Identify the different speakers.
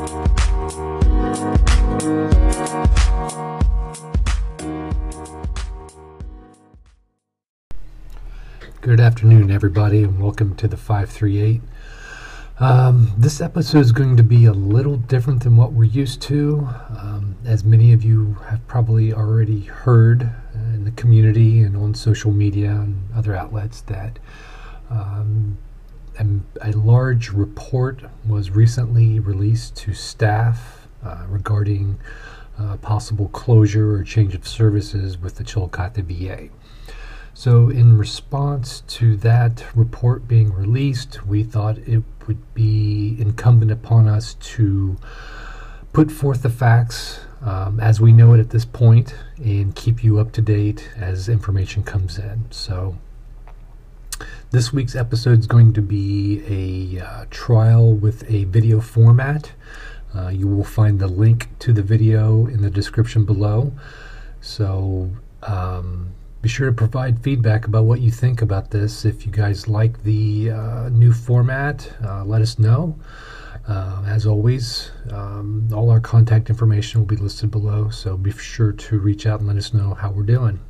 Speaker 1: Good afternoon, everybody, and welcome to the 538. Um, this episode is going to be a little different than what we're used to. Um, as many of you have probably already heard in the community and on social media and other outlets, that um, a, large report was recently released to staff uh, regarding uh, possible closure or change of services with the Chillicothe VA. So, in response to that report being released, we thought it would be incumbent upon us to put forth the facts um, as we know it at this point and keep you up to date as information comes in. So, this week's episode is going to be a uh, trial with a video format. Uh, you will find the link to the video in the description below. So, um, be sure to provide feedback about what you think about this. If you guys like the uh, new format, uh, let us know. Uh, as always, um, all our contact information will be listed below, so be sure to reach out and let us know how we're doing.